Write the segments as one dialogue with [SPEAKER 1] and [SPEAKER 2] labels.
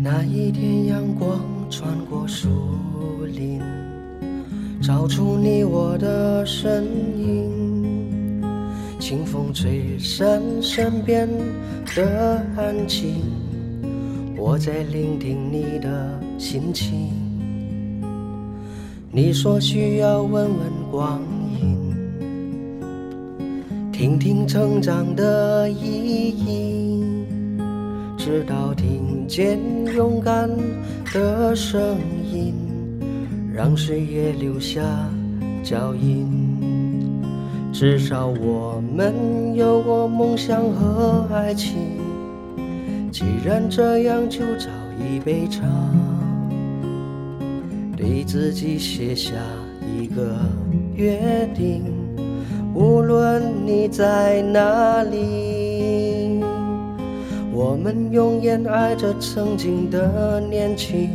[SPEAKER 1] 那一天，阳光穿过树林，照出你我的身影。清风吹散身边的安静，我在聆听你的心情。你说需要问问光阴，听听成长的意义，直到听见。勇敢的声音，让岁月留下脚印。至少我们有过梦想和爱情。既然这样，就找一杯茶，对自己写下一个约定，无论你在哪里。我们永远爱着曾经的年轻，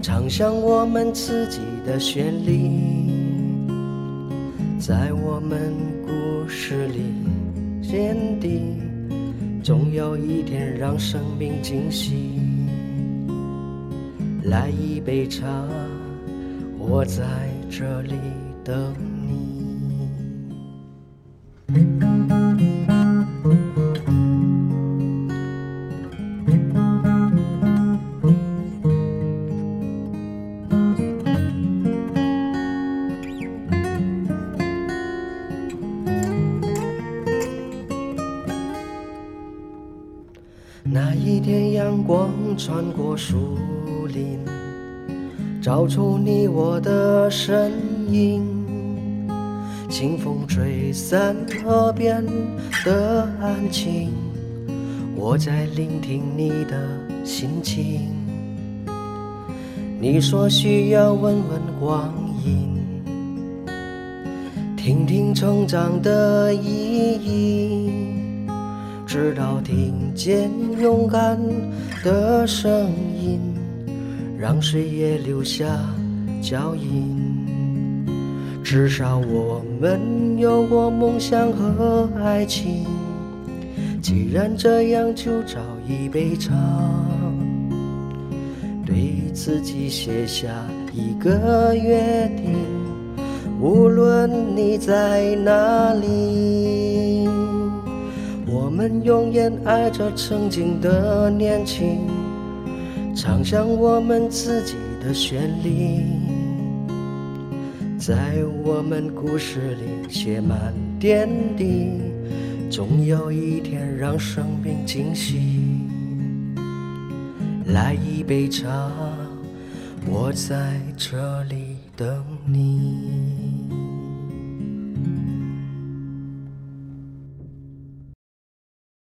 [SPEAKER 1] 唱响我们自己的旋律，在我们故事里坚定，总有一天让生命惊喜。来一杯茶，我在这里等你。那一天，阳光穿过树林，照出你我的身影。清风吹散河边的安静，我在聆听你的心情。你说需要问问光阴，听听成长的意义。直到听见勇敢的声音，让岁月留下脚印。至少我们有过梦想和爱情。既然这样，就找一杯茶，对自己写下一个约定，无论你在哪里。永远爱着曾经的年轻，唱响我们自己的旋律，在我们故事里写满点滴，总有一天让生命惊喜。来一杯茶，我在这里等你。